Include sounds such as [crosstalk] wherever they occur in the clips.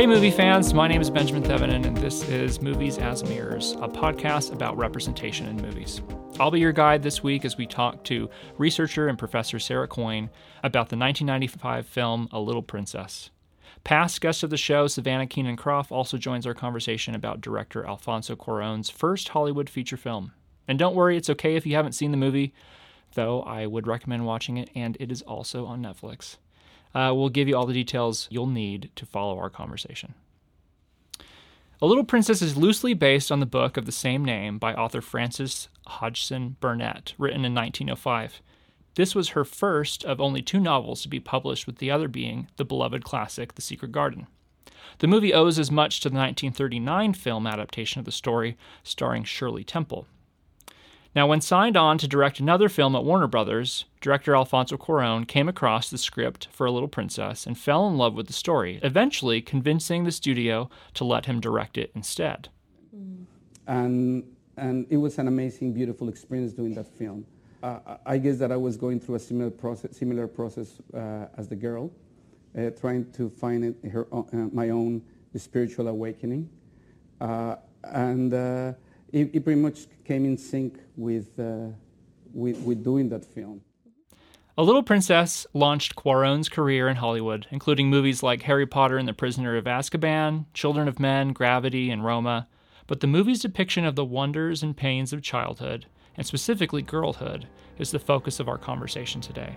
Hey, movie fans, my name is Benjamin Thevenin, and this is Movies as Mirrors, a podcast about representation in movies. I'll be your guide this week as we talk to researcher and professor Sarah Coyne about the 1995 film A Little Princess. Past guest of the show, Savannah Keenan Croft, also joins our conversation about director Alfonso Cuarón's first Hollywood feature film. And don't worry, it's okay if you haven't seen the movie, though I would recommend watching it, and it is also on Netflix. Uh, we'll give you all the details you'll need to follow our conversation. A Little Princess is loosely based on the book of the same name by author Frances Hodgson Burnett, written in 1905. This was her first of only two novels to be published, with the other being the beloved classic The Secret Garden. The movie owes as much to the 1939 film adaptation of the story, starring Shirley Temple. Now, when signed on to direct another film at Warner Brothers, director Alfonso Cuarón came across the script for A Little Princess and fell in love with the story, eventually convincing the studio to let him direct it instead. And, and it was an amazing, beautiful experience doing that film. Uh, I guess that I was going through a similar process, similar process uh, as the girl, uh, trying to find uh, my own spiritual awakening. Uh, and uh, it, it, pretty much came in sync with, uh, with, with doing that film. A Little Princess launched Cuarón's career in Hollywood, including movies like Harry Potter and the Prisoner of Azkaban, Children of Men, Gravity, and Roma. But the movie's depiction of the wonders and pains of childhood, and specifically girlhood, is the focus of our conversation today.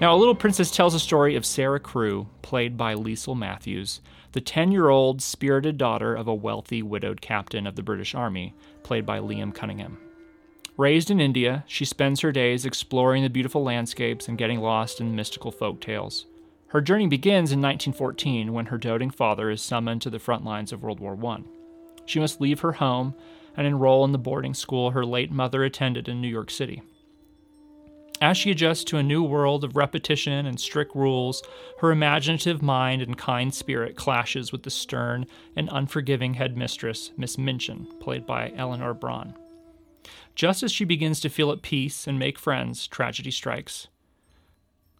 Now, A Little Princess tells a story of Sarah Crewe, played by Liesl Matthews, the 10 year old spirited daughter of a wealthy widowed captain of the British Army, played by Liam Cunningham. Raised in India, she spends her days exploring the beautiful landscapes and getting lost in mystical folk tales. Her journey begins in 1914 when her doting father is summoned to the front lines of World War I. She must leave her home and enroll in the boarding school her late mother attended in New York City. As she adjusts to a new world of repetition and strict rules, her imaginative mind and kind spirit clashes with the stern and unforgiving headmistress, Miss Minchin, played by Eleanor Bron. Just as she begins to feel at peace and make friends, tragedy strikes.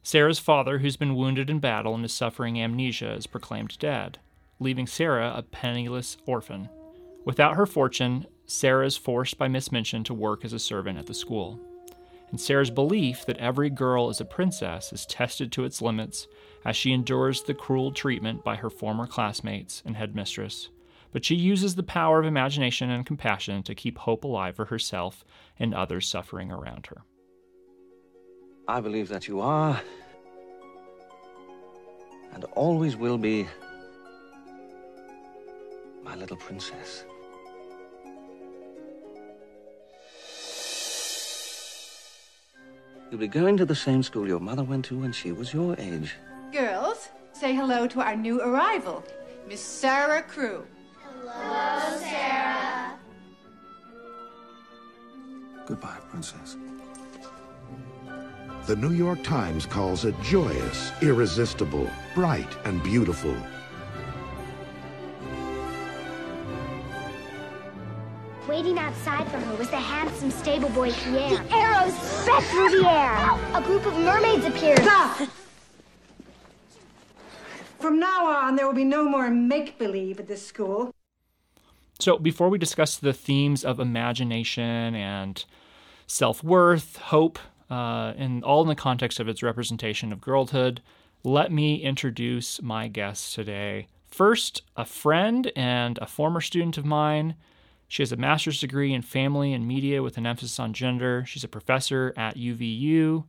Sarah's father, who's been wounded in battle and is suffering amnesia, is proclaimed dead, leaving Sarah a penniless orphan. Without her fortune, Sarah is forced by Miss Minchin to work as a servant at the school and Sarah's belief that every girl is a princess is tested to its limits as she endures the cruel treatment by her former classmates and headmistress. But she uses the power of imagination and compassion to keep hope alive for herself and others suffering around her. I believe that you are, and always will be, my little princess. You'll be going to the same school your mother went to when she was your age. Girls, say hello to our new arrival, Miss Sarah Crewe. Hello, Sarah. Goodbye, Princess. The New York Times calls it joyous, irresistible, bright, and beautiful. Handsome stable boy Pierre. The arrows sped through the air. A group of mermaids appeared. Stop! From now on, there will be no more make believe at this school. So, before we discuss the themes of imagination and self worth, hope, uh, and all in the context of its representation of girlhood, let me introduce my guests today. First, a friend and a former student of mine. She has a master's degree in family and media with an emphasis on gender. She's a professor at UVU.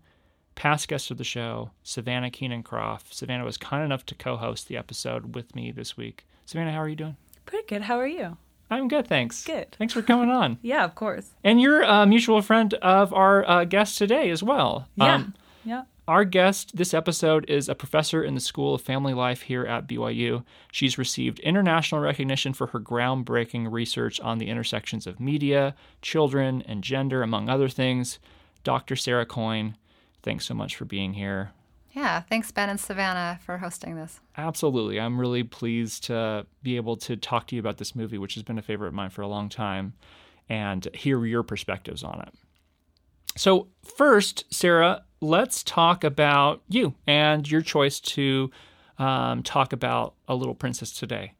Past guest of the show, Savannah Keenan Croft. Savannah was kind enough to co host the episode with me this week. Savannah, how are you doing? Pretty good. How are you? I'm good, thanks. Good. Thanks for coming on. [laughs] yeah, of course. And you're a mutual friend of our uh, guest today as well. Yeah. Um, yeah. Our guest this episode is a professor in the School of Family Life here at BYU. She's received international recognition for her groundbreaking research on the intersections of media, children, and gender, among other things. Dr. Sarah Coyne, thanks so much for being here. Yeah, thanks, Ben and Savannah, for hosting this. Absolutely. I'm really pleased to be able to talk to you about this movie, which has been a favorite of mine for a long time, and hear your perspectives on it. So, first, Sarah, let's talk about you and your choice to um, talk about A Little Princess today.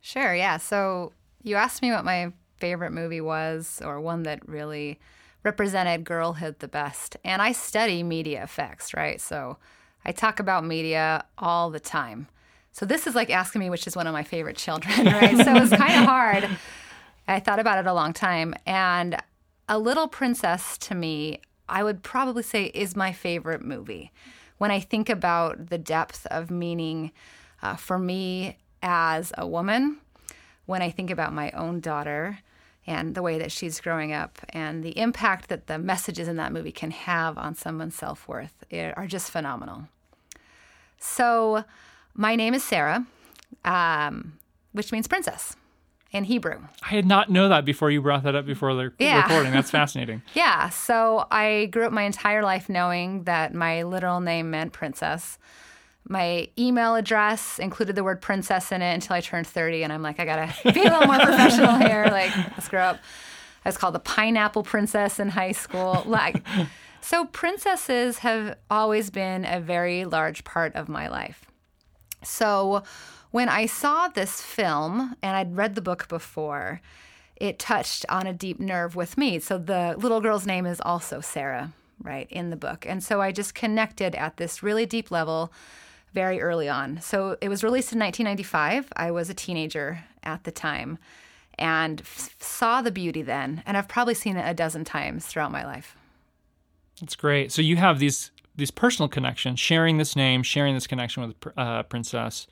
Sure, yeah. So, you asked me what my favorite movie was, or one that really represented girlhood the best. And I study media effects, right? So, I talk about media all the time. So this is like asking me which is one of my favorite children, [laughs] right? so it's kind of hard. I thought about it a long time. And A Little Princess to me, I would probably say is my favorite movie. When I think about the depth of meaning uh, for me as a woman, when I think about my own daughter and the way that she's growing up and the impact that the messages in that movie can have on someone's self worth are just phenomenal. So, my name is Sarah, um, which means princess in Hebrew. I did not know that before you brought that up before the Yeah. recording. That's [laughs] fascinating. Yeah, so I grew up my entire life knowing that my literal name meant princess. My email address included the word princess in it until I turned 30, and I'm like, I gotta be a little more [laughs] professional here. Like, let's grow up. I was called the pineapple princess in high school. Like, [laughs] so princesses have always been a very large part of my life. So when I saw this film, and I'd read the book before, it touched on a deep nerve with me. So the little girl's name is also Sarah, right, in the book. And so I just connected at this really deep level very early on. So it was released in 1995. I was a teenager at the time and f- saw the beauty then. And I've probably seen it a dozen times throughout my life. That's great. So you have these these personal connections, sharing this name, sharing this connection with uh, Princess,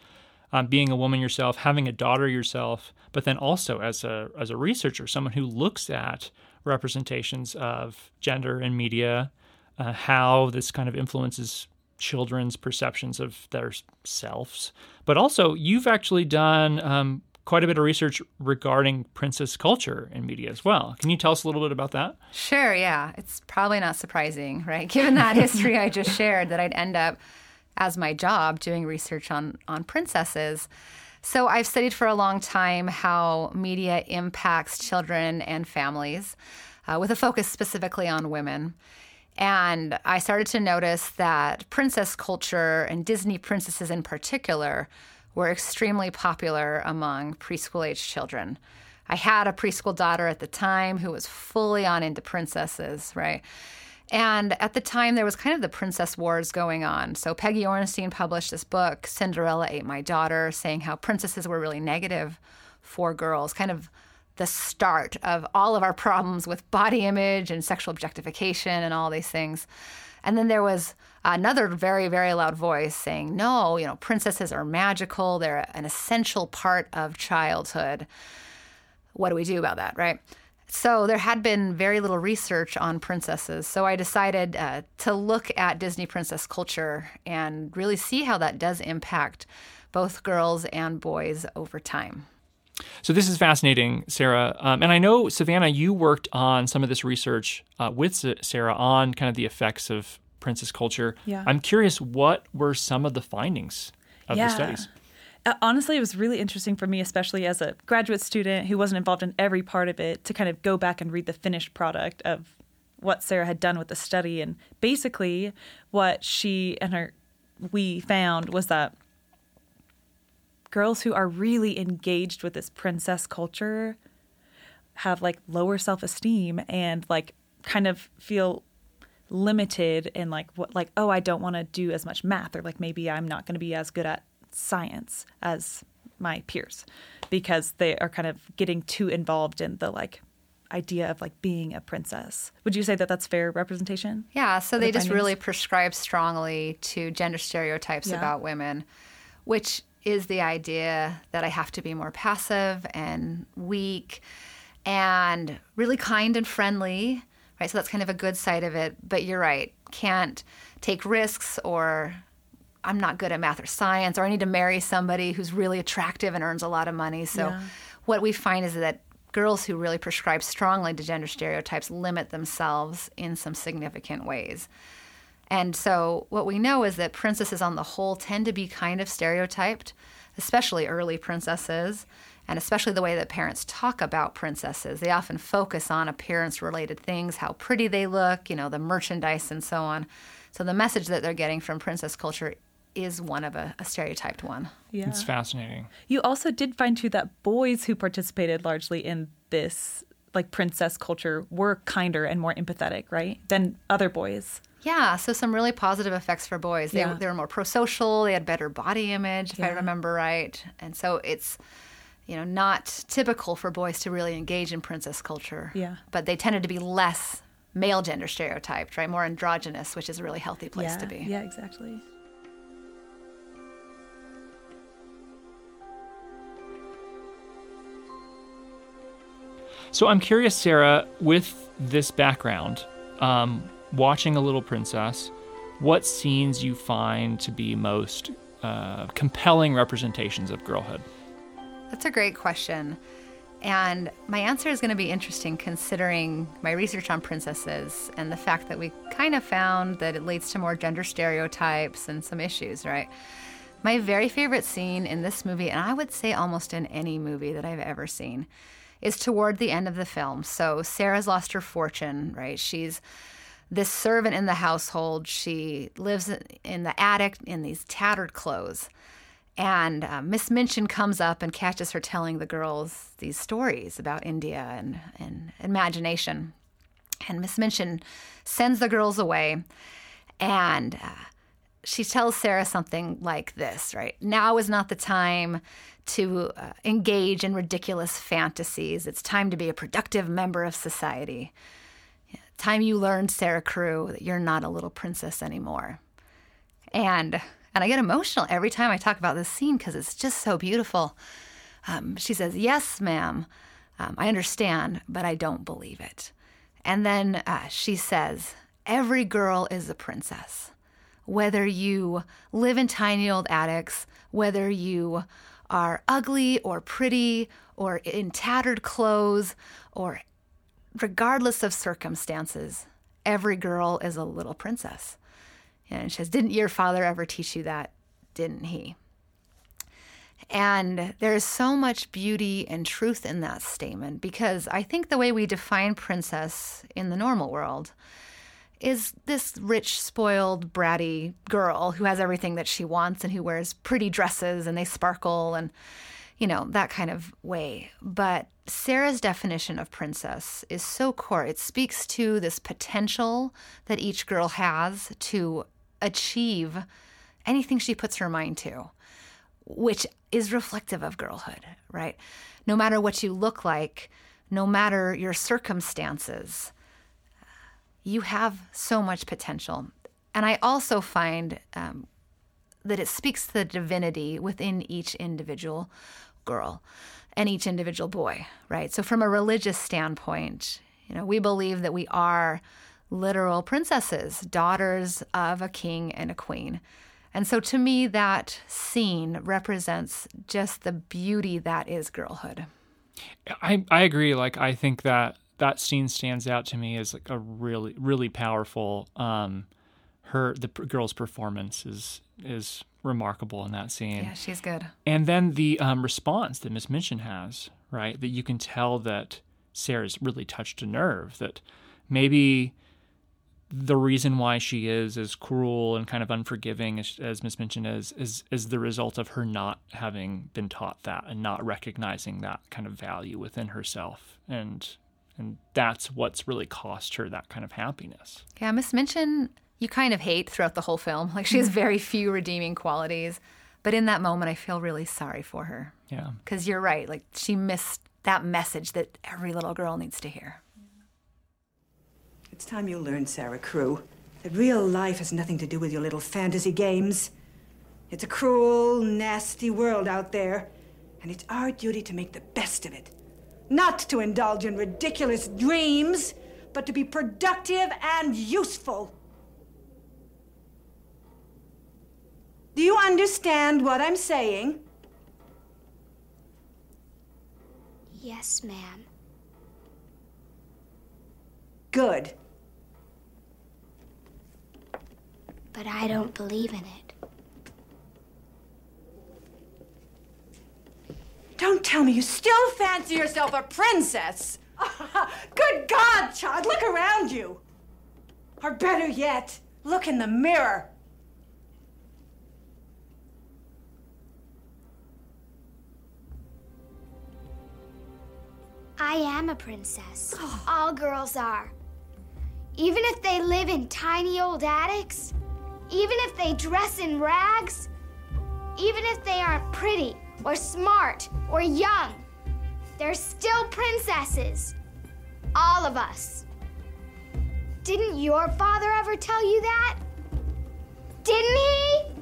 um, being a woman yourself, having a daughter yourself, but then also as a as a researcher, someone who looks at representations of gender in media, uh, how this kind of influences children's perceptions of their selves. But also, you've actually done um, quite a bit of research regarding princess culture in media as well. Can you tell us a little bit about that? Sure, yeah. It's probably not surprising, right? [laughs] Given that history I just shared, that I'd end up as my job doing research on, on princesses. So I've studied for a long time how media impacts children and families, uh, with a focus specifically on women. And I started to notice that princess culture and Disney princesses in particular were extremely popular among preschool age children. I had a preschool daughter at the time who was fully on into princesses, right? And at the time, there was kind of the princess wars going on. So Peggy Orenstein published this book, Cinderella Ate My Daughter, saying how princesses were really negative for girls, kind of the start of all of our problems with body image and sexual objectification and all these things. And then there was another very, very loud voice saying, no, you know, princesses are magical. They're an essential part of childhood. What do we do about that, right? So there had been very little research on princesses. So I decided uh, to look at Disney princess culture and really see how that does impact both girls and boys over time. So this is fascinating, Sarah. Um, and I know Savannah, you worked on some of this research uh, with Sarah on kind of the effects of princess culture. Yeah. I'm curious, what were some of the findings of Yeah. the studies? Uh, honestly, it was really interesting for me, especially as a graduate student who wasn't involved in every part of it, to kind of go back and read the finished product of what Sarah had done with the study. And basically, what she and her we found was that girls who are really engaged with this princess culture have like lower self-esteem and like kind of feel limited in like what like oh I don't want to do as much math or like maybe I'm not going to be as good at science as my peers because they are kind of getting too involved in the like idea of like being a princess. Would you say that that's fair representation? Yeah, so they the just findings? really prescribe strongly to gender stereotypes Yeah. about women, which is the idea that I have to be more passive and weak and really kind and friendly, right? So that's kind of a good side of it. But you're right, can't take risks or I'm not good at math or science, or I need to marry somebody who's really attractive and earns a lot of money. So, Yeah. what we find is that girls who really prescribe strongly to gender stereotypes limit themselves in some significant ways. And so, what we know is that princesses on the whole tend to be kind of stereotyped, especially early princesses, and especially the way that parents talk about princesses. They often focus on appearance related things, how pretty they look, you know, the merchandise and so on. So, the message that they're getting from princess culture is one of a, a stereotyped one. Yeah. It's fascinating. You also did find too that boys who participated largely in this like princess culture were kinder and more empathetic, right? Than other boys. Yeah, so some really positive effects for boys. They, yeah. they were more pro-social. They had better body image, if yeah. I remember right. And so it's, you know, not typical for boys to really engage in princess culture. Yeah. But they tended to be less male gender stereotyped, right? More androgynous, which is a really healthy place yeah. to be. Yeah, exactly. So I'm curious, Sarah, with this background, um, watching A Little Princess, what scenes you find to be most uh, compelling representations of girlhood? That's a great question. And my answer is going to be interesting considering my research on princesses and the fact that we kind of found that it leads to more gender stereotypes and some issues, right? My very favorite scene in this movie, and I would say almost in any movie that I've ever seen, is toward the end of the film. So Sarah's lost her fortune, right? She's this servant in the household. She lives in the attic in these tattered clothes. And uh, Miss Minchin comes up and catches her telling the girls these stories about India and, and imagination. And Miss Minchin sends the girls away. And uh, she tells Sarah something like this, right? Now is not the time to uh, engage in ridiculous fantasies. It's time to be a productive member of society. Time you learned, Sarah Crewe, that you're not a little princess anymore. And and I get emotional every time I talk about this scene because it's just so beautiful. Um, she says, "Yes, ma'am, um, I understand, but I don't believe it." And then uh, she says, "Every girl is a princess." whether you live in tiny old attics, whether you are ugly or pretty or in tattered clothes or regardless of circumstances, every girl is a little princess. And she says, Didn't your father ever teach you that? Didn't he? And there's so much beauty and truth in that statement because I think the way we define princess in the normal world is this rich, spoiled, bratty girl who has everything that she wants and who wears pretty dresses and they sparkle and, you know, that kind of way. But Sarah's definition of princess is so core. It speaks to this potential that each girl has to achieve anything she puts her mind to, which is reflective of girlhood, right? No matter what you look like, no matter your circumstances, you have so much potential. And I also find um, that it speaks to the divinity within each individual girl and each individual boy, right? So, from a religious standpoint, you know, we believe that we are literal princesses, daughters of a king and a queen. And so, to me, that scene represents just the beauty that is girlhood. I, I agree. Like, I think that that scene stands out to me as like a really really powerful um her the girl's performance is is remarkable in that scene. Yeah she's good. And then the um, response that miss minchin has right that you can tell that sarah's really touched a nerve that maybe the reason why she is as cruel and kind of unforgiving as, as Miss Minchin is, is is the result of her not having been taught that and not recognizing that kind of value within herself. And and that's what's really cost her that kind of happiness. Yeah, Miss Minchin, you kind of hate throughout the whole film. Like she has mm-hmm. very few redeeming qualities, but in that moment, I feel really sorry for her. Yeah, because you're right. Like she missed that message that every little girl needs to hear. It's time you learned, Sarah Crewe, that real life has nothing to do with your little fantasy games. It's a cruel, nasty world out there, and it's our duty to make the best of it. Not to indulge in ridiculous dreams, but to be productive and useful. Do you understand what I'm saying? Yes, ma'am. Good. but I don't believe in it. Don't tell me you still fancy yourself a princess. [laughs] Good God, child, look around you. Or better yet, look in the mirror. I am a princess. [gasps] All girls are. Even if they live in tiny old attics, even if they dress in rags, even if they aren't pretty or smart or young, they're still princesses. All of us. Didn't your father ever tell you that? Didn't he?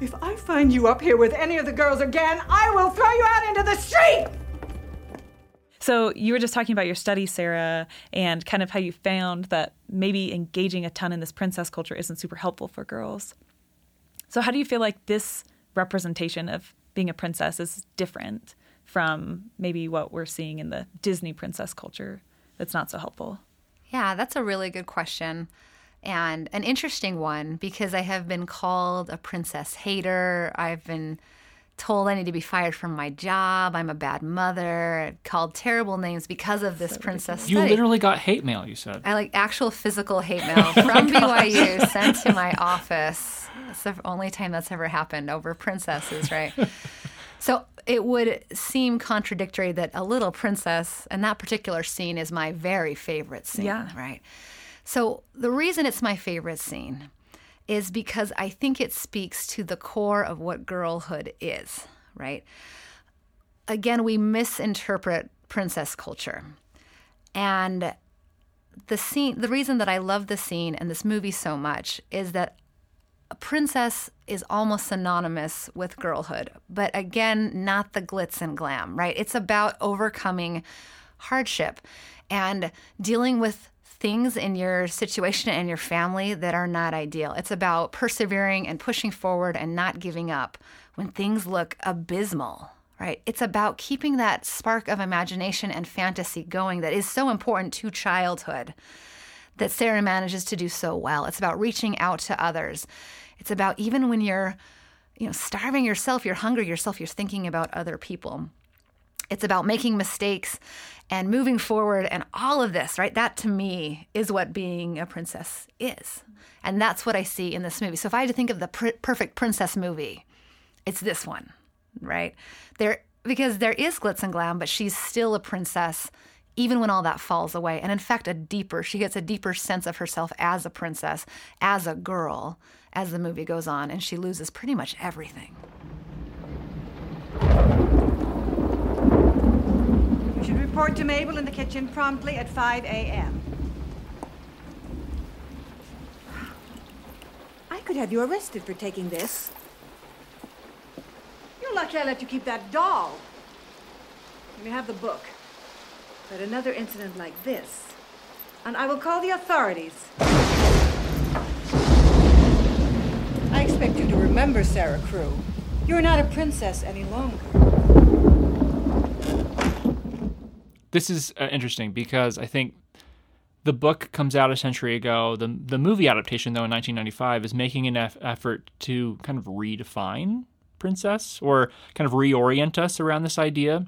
If I find you up here with any of the girls again, I will throw you out into the street! So you were just talking about your study, Sarah, and kind of how you found that maybe engaging a ton in this princess culture isn't super helpful for girls. So how do you feel like this representation of being a princess is different from maybe what we're seeing in the Disney princess culture that's not so helpful? Yeah, that's a really good question and an interesting one because I have been called a princess hater. I've been told I need to be fired from my job. I'm a bad mother. Called terrible names because of this so princess. You study. literally got hate mail. You said I like actual physical hate [laughs] mail oh from BYU sent to my [laughs] office. It's the only time that's ever happened over princesses, right? [laughs] So it would seem contradictory that a little princess, and that particular scene is my very favorite scene, yeah. right? So the reason it's my favorite scene is because I think it speaks to the core of what girlhood is, right? Again, we misinterpret princess culture. And the scene the reason that I love the scene and this movie so much is that a princess is almost synonymous with girlhood, but again, not the glitz and glam, right? It's about overcoming hardship and dealing with things in your situation and your family that are not ideal. It's about persevering and pushing forward and not giving up when things look abysmal, right? It's about keeping that spark of imagination and fantasy going that is so important to childhood that Sarah manages to do so well. It's about reaching out to others. It's about even when you're, you know, starving yourself, you're hungry yourself, you're thinking about other people. It's about making mistakes and moving forward and all of this, right? That to me is what being a princess is. And that's what I see in this movie. So if I had to think of the pr- perfect princess movie, it's this one, right? There because there is glitz and glam, but she's still a princess even when all that falls away. And in fact, a deeper, she gets a deeper sense of herself as a princess, as a girl, as the movie goes on, and she loses pretty much everything. You should report to Mabel in the kitchen promptly at 5 a.m. I could have you arrested for taking this. You're lucky I let you keep that doll. You may have the book. But another incident like this, and I will call the authorities. I expect you to remember, Sarah Crewe. You're not a princess any longer. This is uh, interesting because I think the book comes out a century ago. The the movie adaptation, though, in 1995, is making an eff- effort to kind of redefine princess or kind of reorient us around this idea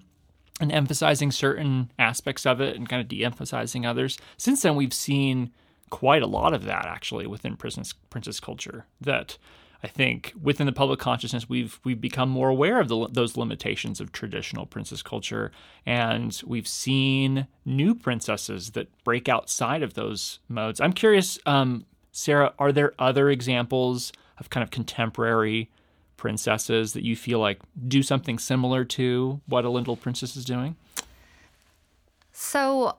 and emphasizing certain aspects of it and kind of de-emphasizing others. Since then, we've seen quite a lot of that actually within princess princess culture. That I think within the public consciousness, we've we've become more aware of the, those limitations of traditional princess culture, and we've seen new princesses that break outside of those modes. I'm curious, um, Sarah, are there other examples of kind of contemporary princesses that you feel like do something similar to what a Little Princess is doing? So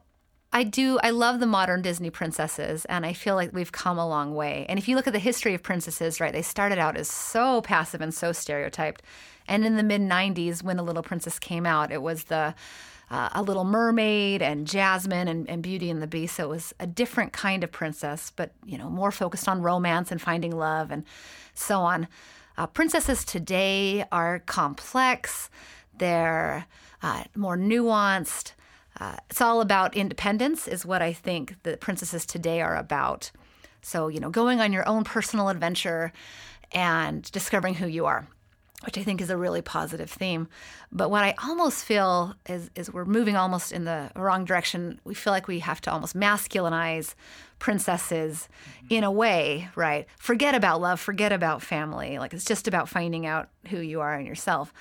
I do. I love the modern Disney princesses, and I feel like we've come a long way. And if you look at the history of princesses, right, they started out as so passive and so stereotyped. And in the mid 90s, when The Little Princess came out, it was the uh, A Little Mermaid and Jasmine and, and Beauty and the Beast. So it was a different kind of princess, but, you know, more focused on romance and finding love and so on. Uh, princesses today are complex, they're uh, more nuanced Uh, it's all about independence, is what I think the princesses today are about. So, you know, going on your own personal adventure and discovering who you are, which I think is a really positive theme. But what I almost feel is, is we're moving almost in the wrong direction. We feel like we have to almost masculinize princesses in a way, right? Forget about love, forget about family. Like it's just about finding out who you are and yourself.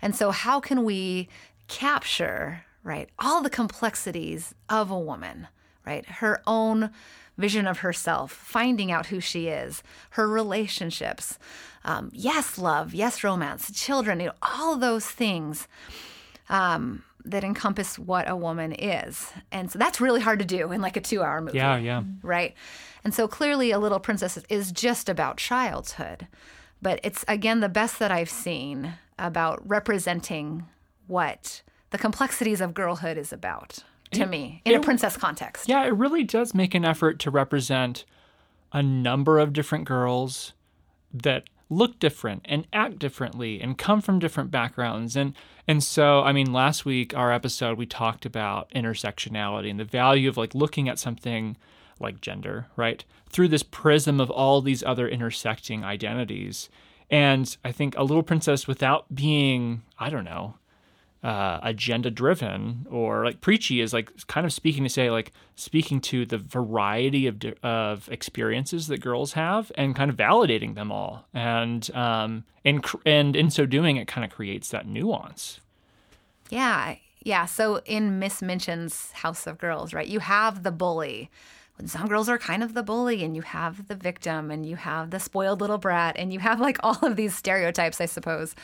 And so, how can we capture, right, all the complexities of a woman, right? Her own vision of herself, finding out who she is, her relationships, um, yes, love, yes, romance, children, you know, all those things um, that encompass what a woman is. And so that's really hard to do in like a two hour movie. Yeah, yeah. Right. And so clearly, A Little Princess is just about childhood. But it's, again, the best that I've seen about representing what the complexities of girlhood is about to me in a princess context. Yeah, it really does make an effort to represent a number of different girls that look different and act differently and come from different backgrounds and and so I mean last week our episode we talked about intersectionality and the value of like looking at something like gender, right? Through this prism of all these other intersecting identities. And I think a little princess without being, I don't know, uh, agenda driven or like preachy is like kind of speaking to say like speaking to the variety of of experiences that girls have and kind of validating them all. And um and and in so doing it kind of creates that nuance. Yeah yeah. So in miss minchin's house of girls right you have the bully some girls are kind of the bully and you have the victim and you have the spoiled little brat and you have like [laughs] all of these stereotypes i suppose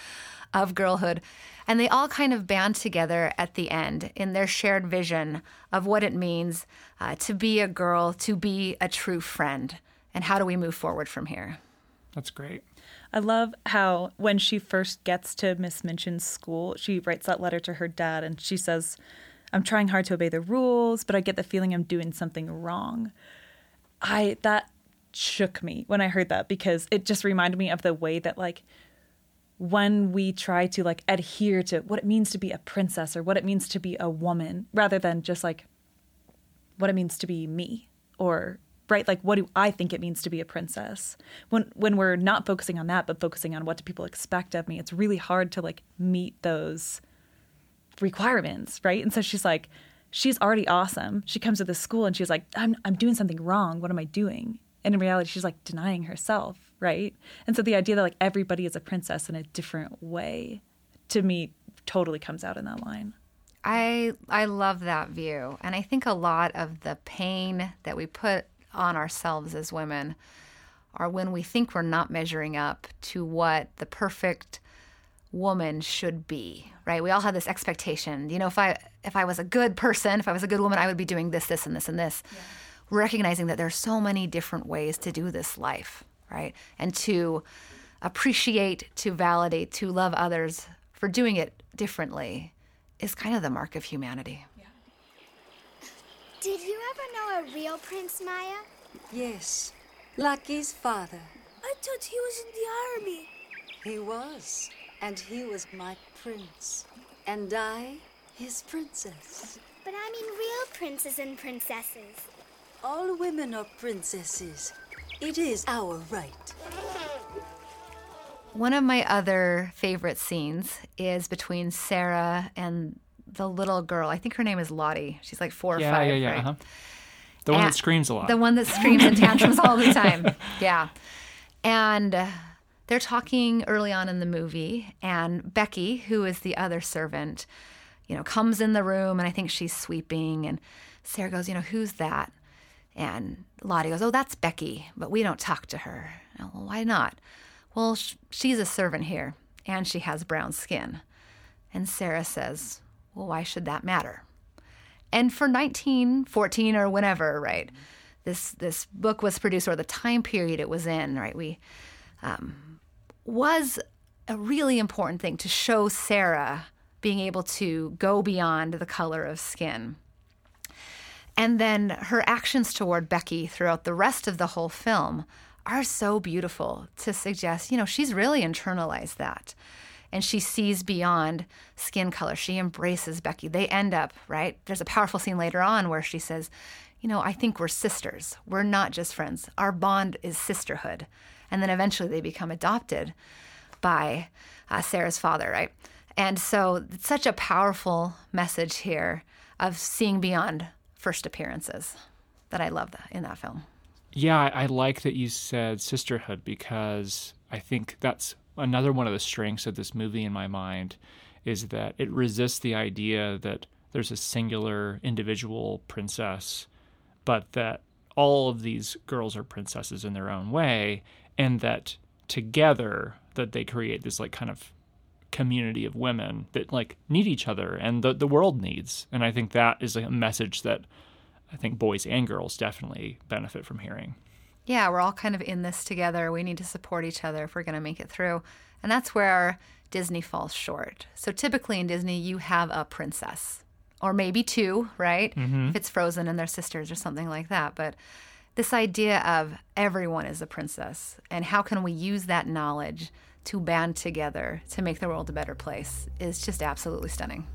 of girlhood and they all kind of band together at the end in their shared vision of what it means uh, to be a girl, to be a true friend, and how do we move forward from here. That's great. I love how when she first gets to Miss Minchin's school, she writes that letter to her dad and she says, I'm trying hard to obey the rules, but I get the feeling I'm doing something wrong. I that shook me when I heard that because it just reminded me of the way that like when we try to like adhere to what it means to be a princess or what it means to be a woman rather than just like what it means to be me or right like what do i think it means to be a princess when when we're not focusing on that but focusing on what do people expect of me it's really hard to like meet those requirements right and so she's like she's already awesome she comes to the school and she's like i'm i'm doing something wrong what am i doing and in reality she's like denying herself right? And so the idea that like everybody is a princess in a different way to me totally comes out in that line. I I love that view. And I think a lot of the pain that we put on ourselves as women are when we think we're not measuring up to what the perfect woman should be, right? We all have this expectation. You know, if I if I was a good person, if I was a good woman, I would be doing this, this, and this, and this. Yeah. Recognizing that there's so many different ways to do this life right? And to appreciate, to validate, to love others for doing it differently is kind of the mark of humanity. Yeah. Did you ever know a real Prince Maya? Yes. Lucky's father. I thought he was in the army. He was. And he was my prince. And I, his princess. But I mean real princes and princesses. All women are princesses. It is our right. One of my other favorite scenes is between Sarah and the little girl. I think her name is Lottie. She's like four yeah, or five. Yeah, yeah, right? uh-huh. The one and that screams a lot. The one that screams and tantrums all the time. [laughs] Yeah. And uh, they're talking early on in the movie, and Becky, who is the other servant, you know, comes in the room, and I think she's sweeping, and Sarah goes, you know, who's that? And Lottie goes, Oh, that's Becky, but we don't talk to her. Well, why not? Well, sh- she's a servant here, and she has brown skin. And Sarah says, Well, why should that matter? And for 1914 or whenever, right, this, this book was produced, or the time period it was in, right, we um, was a really important thing to show Sarah being able to go beyond the color of skin. And then her actions toward Becky throughout the rest of the whole film are so beautiful to suggest, you know, she's really internalized that. and she sees beyond skin color. She embraces Becky. They end up, right? There's a powerful scene later on where she says, You know, I think we're sisters. We're not just friends. Our bond is sisterhood. And then eventually they become adopted by uh, Sarah's father, right? And so it's such a powerful message here of seeing beyond first appearances that I love in that film. Yeah, I, I like that you said sisterhood because I think that's another one of the strengths of this movie in my mind is that it resists the idea that there's a singular individual princess, but that all of these girls are princesses in their own way, and that together that they create this like kind of community of women that like need each other and the the world needs. And I think that is a message that I think boys and girls definitely benefit from hearing. Yeah, we're all kind of in this together. We need to support each other if we're going to make it through. And that's where Disney falls short. So typically in Disney, you have a princess, or maybe two, right? Mhm. If it's Frozen and their sisters or something like that. But this idea of everyone is a princess, and how can we use that knowledge to band together to make the world a better place is just absolutely stunning.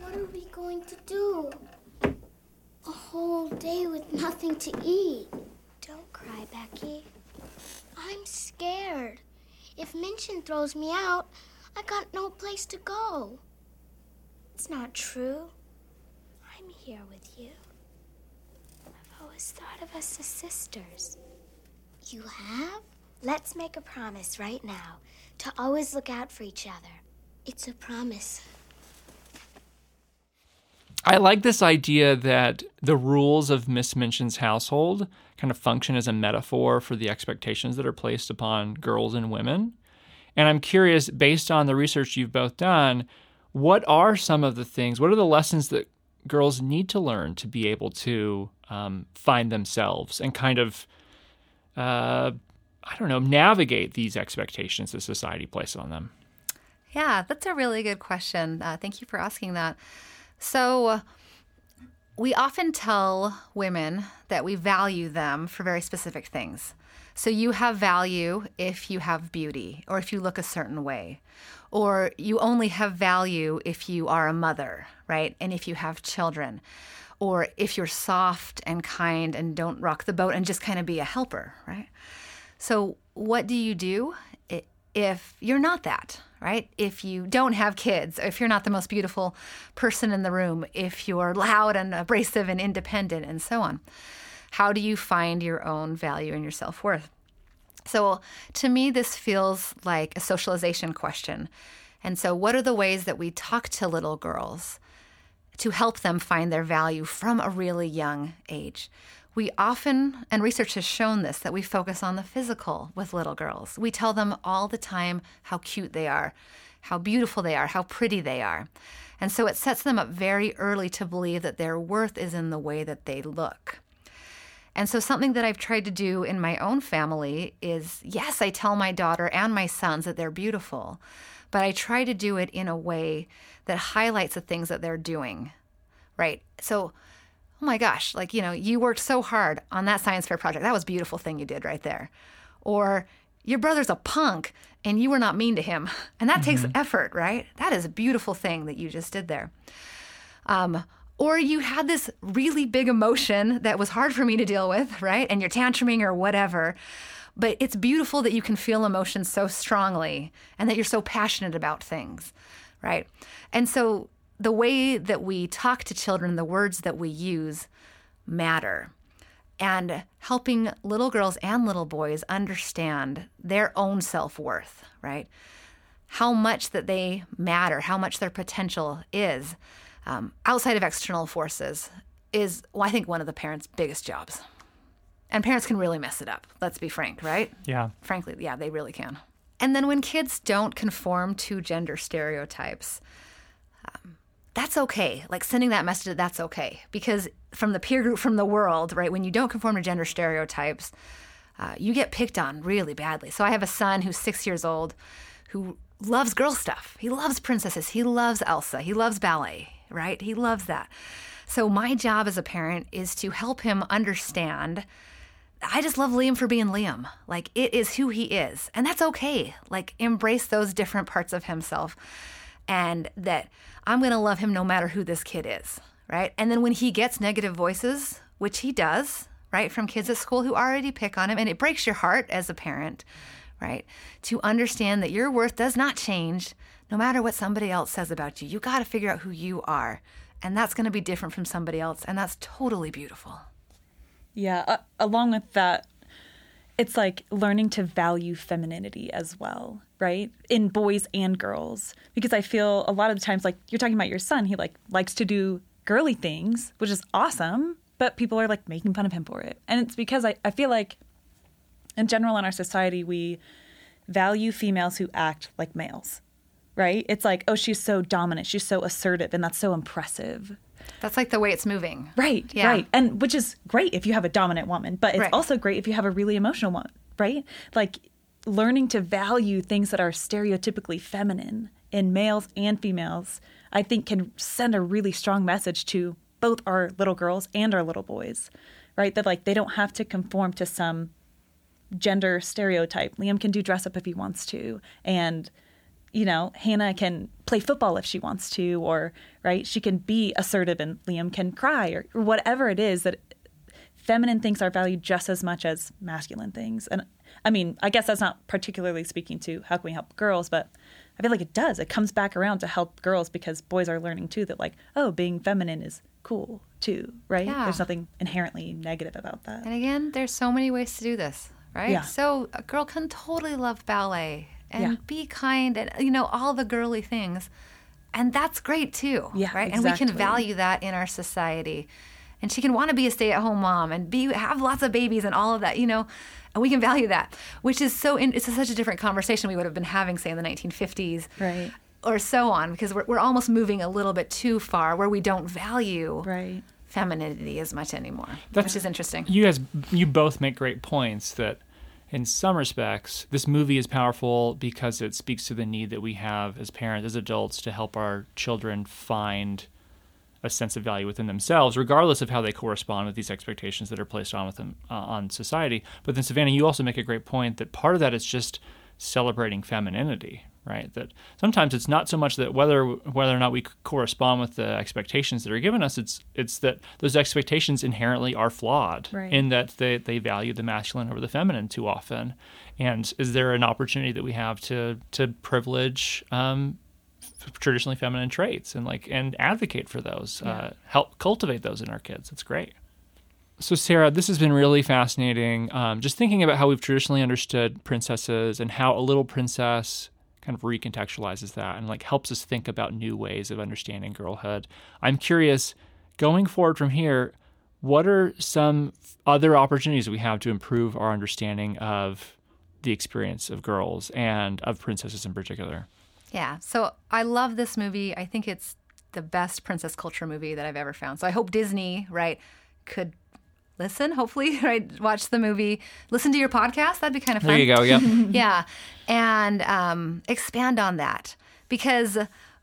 What are we going to do? A whole day with nothing to eat. Don't cry, Becky. I'm scared. If Minchin throws me out, I got no place to go. It's not true. I'm here with you. Always thought of us as sisters. You have? Let's make a promise right now to always look out for each other. It's a promise. I like this idea that the rules of Miss Minchin's household kind of function as a metaphor for the expectations that are placed upon girls and women. And I'm curious, based on the research you've both done, what are some of the things, what are the lessons that girls need to learn to be able to um, find themselves and kind of, uh, I don't know, navigate these expectations that society places on them? Yeah, that's a really good question. Uh, thank you for asking that. So, we often tell women that we value them for very specific things. So, you have value if you have beauty or if you look a certain way, or you only have value if you are a mother, right? And if you have children, or if you're soft and kind and don't rock the boat and just kind of be a helper, right? So, what do you do if you're not that, right? If you don't have kids, if you're not the most beautiful person in the room, if you're loud and abrasive and independent, and so on? How do you find your own value and your self worth? So, to me, this feels like a socialization question. And so, what are the ways that we talk to little girls to help them find their value from a really young age? We often, and research has shown this, that we focus on the physical with little girls. We tell them all the time how cute they are, how beautiful they are, how pretty they are. And so it sets them up very early to believe that their worth is in the way that they look. And so, something that I've tried to do in my own family is yes, I tell my daughter and my sons that they're beautiful, but I try to do it in a way that highlights the things that they're doing, right? So, oh my gosh, like, you know, you worked so hard on that science fair project. That was a beautiful thing you did right there. Or, your brother's a punk and you were not mean to him. And that takes effort, right? That is a beautiful thing that you just did there. Um, or you had this really big emotion that was hard for me to deal with, right? And you're tantruming or whatever. But it's beautiful that you can feel emotions so strongly and that you're so passionate about things, right? And so the way that we talk to children, the words that we use matter. And helping little girls and little boys understand their own self worth, right? How much that they matter, how much their potential is um, outside of external forces is, well, I think, one of the parents' biggest jobs. And parents can really mess it up, let's be frank, right? Yeah. Frankly, yeah, they really can. And then when kids don't conform to gender stereotypes, um, that's okay. Like sending that message, that that's okay. Because from the peer group, from the world, right, when you don't conform to gender stereotypes, uh, you get picked on really badly. So I have a son who's six years old who loves girl stuff. He loves princesses. He loves Elsa. He loves ballet, right? He loves that. So my job as a parent is to help him understand I just love Liam for being Liam. Like, it is who he is. And that's okay. Like, embrace those different parts of himself. And that I'm going to love him no matter who this kid is. Right. And then when he gets negative voices, which he does, right, from kids at school who already pick on him, and it breaks your heart as a parent, right, to understand that your worth does not change no matter what somebody else says about you. You got to figure out who you are. And that's going to be different from somebody else. And that's totally beautiful. Yeah. Uh, along with that, it's like learning to value femininity as well, right? In boys and girls. Because I feel a lot of the times, like you're talking about your son, he like likes to do girly things, which is awesome, but people are like making fun of him for it. And it's because I, I feel like in general in our society, we value females who act like males, right? It's like, oh, she's so dominant, she's so assertive, and that's so impressive. That's like the way it's moving. Right, Yeah. right. And which is great if you have a dominant woman, but it's Right. also great if you have a really emotional one, right? Like learning to value things that are stereotypically feminine in males and females, I think can send a really strong message to both our little girls and our little boys, right? That like they don't have to conform to some gender stereotype. Liam can do dress up if he wants to, and you know, Hannah can play football if she wants to, or right, she can be assertive, and Liam can cry, or, or whatever it is that feminine things are valued just as much as masculine things. And I mean, I guess that's not particularly speaking to how can we help girls, but I feel like it does. It comes back around to help girls because boys are learning too that like, oh, being feminine is cool too, right? Yeah. There's nothing inherently negative about that. And again, there's so many ways to do this, right? Yeah. So a girl can totally love ballet and Yeah. be kind and you know all the girly things, and that's great too, Yeah, right? And we can value that in our society. And she can want to be a stay-at-home mom and be have lots of babies and all of that, you know, and we can value that, which is so. In, it's such a different conversation we would have been having, say, in the 1950s, Right. or so on, because we're we're almost moving a little bit too far where we don't value right femininity as much anymore, That's- which is interesting. You guys, you both make great points that, in some respects, this movie is powerful because it speaks to the need that we have as parents, as adults, to help our children find a sense of value within themselves, regardless of how they correspond with these expectations that are placed on with them uh, on society. But then, Savannah, you also make a great point that part of that is just celebrating femininity, right? That sometimes it's not so much that whether whether or not we correspond with the expectations that are given us, it's it's that those expectations inherently are flawed Right. in that they, they value the masculine over the feminine too often. And is there an opportunity that we have to to privilege um, traditionally feminine traits and like and advocate for those, uh, help cultivate those in our kids? It's great. So, Sarah, this has been really fascinating. Um, just thinking about how we've traditionally understood princesses and how a little princess kind of recontextualizes that and like helps us think about new ways of understanding girlhood. I'm curious, going forward from here, what are some other opportunities we have to improve our understanding of the experience of girls and of princesses in particular? Yeah. So I love this movie. I think it's the best princess culture movie that I've ever found. So I hope Disney, right, could listen, hopefully, [laughs] right, watch the movie, listen to your podcast. That'd be kind of fun. There you go, yeah. [laughs] [laughs] yeah. And um, expand on that. Because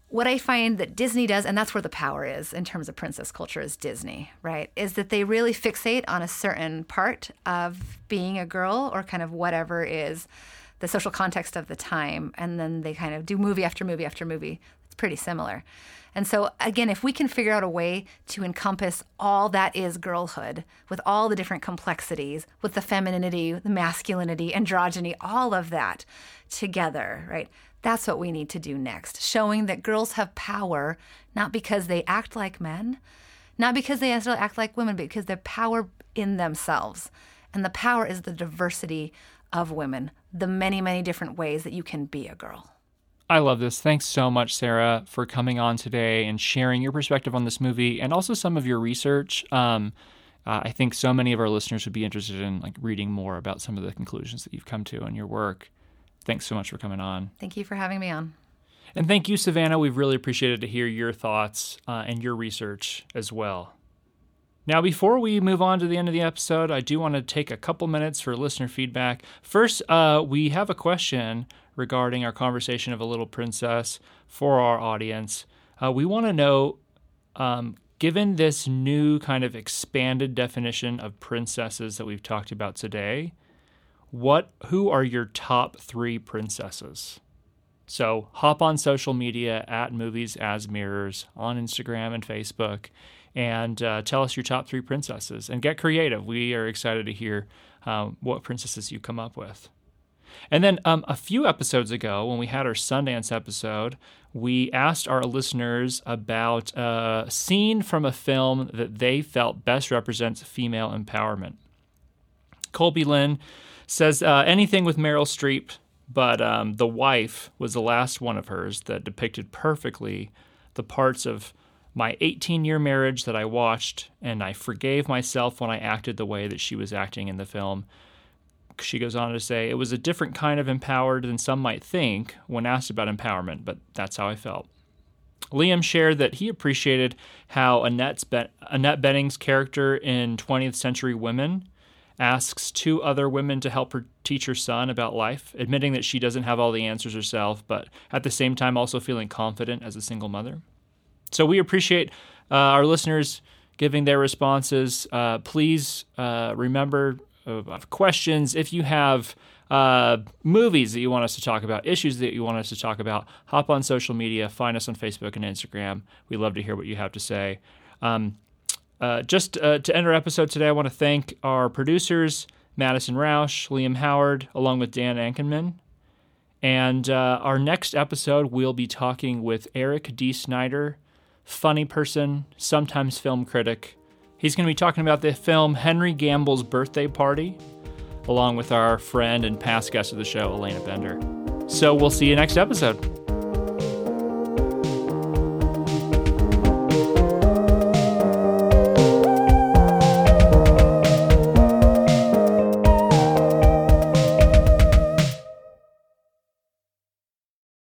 what I find that Disney does, and that's where the power is in terms of princess culture, is Disney, right? Is that they really fixate on a certain part of being a girl or kind of whatever is the social context of the time. And then they kind of do movie after movie after movie. Pretty similar. And so, again, if we can figure out a way to encompass all that is girlhood with all the different complexities, with the femininity, the masculinity, androgyny, all of that together, right? That's what we need to do next. Showing that girls have power, not because they act like men, not because they necessarily act like women, but because they're power in themselves. And the power is the diversity of women, the many, many different ways that you can be a girl. I love this. Thanks so much, Sarah, for coming on today and sharing your perspective on this movie and also some of your research. Um, uh, I think so many of our listeners would be interested in like reading more about some of the conclusions that you've come to in your work. Thanks so much for coming on. Thank you for having me on. And thank you, Savannah. We've really appreciated to hear your thoughts uh, and your research as well. Now, before we move on to the end of the episode, I do want to take a couple minutes for listener feedback. First, uh, we have a question regarding our conversation of a little princess for our audience. Uh, we want to know um, given this new kind of expanded definition of princesses that we've talked about today, what who are your top three princesses? So hop on social media at Movies as Mirrors on Instagram and Facebook and uh, tell us your top three princesses and get creative. We are excited to hear um, what princesses you come up with. And then um, a few episodes ago, when we had our Sundance episode, we asked our listeners about a scene from a film that they felt best represents female empowerment. Colby Lynn says uh, anything with Meryl Streep, but um, The Wife was the last one of hers that depicted perfectly the parts of my 18 year marriage that I watched, and I forgave myself when I acted the way that she was acting in the film. She goes on to say, It was a different kind of empowered than some might think when asked about empowerment, but that's how I felt. Liam shared that he appreciated how Annette's Annette Bening's character in 20th Century Women asks two other women to help her teach her son about life, admitting that she doesn't have all the answers herself, but at the same time also feeling confident as a single mother. So we appreciate uh, our listeners giving their responses. Uh, please uh, remember uh, questions. If you have uh, movies that you want us to talk about, issues that you want us to talk about, hop on social media, find us on Facebook and Instagram. We love to hear what you have to say. Um, uh, just to end our episode today, I want to thank our producers, Madison Roush, Liam Howard, along with Dan Ankenman. And our next episode, we'll be talking with Eric D. Snyder, funny person, sometimes film critic. He's going to be talking about the film Henry Gamble's Birthday Party, along with our friend and past guest of the show, Elena Bender. So we'll see you next episode.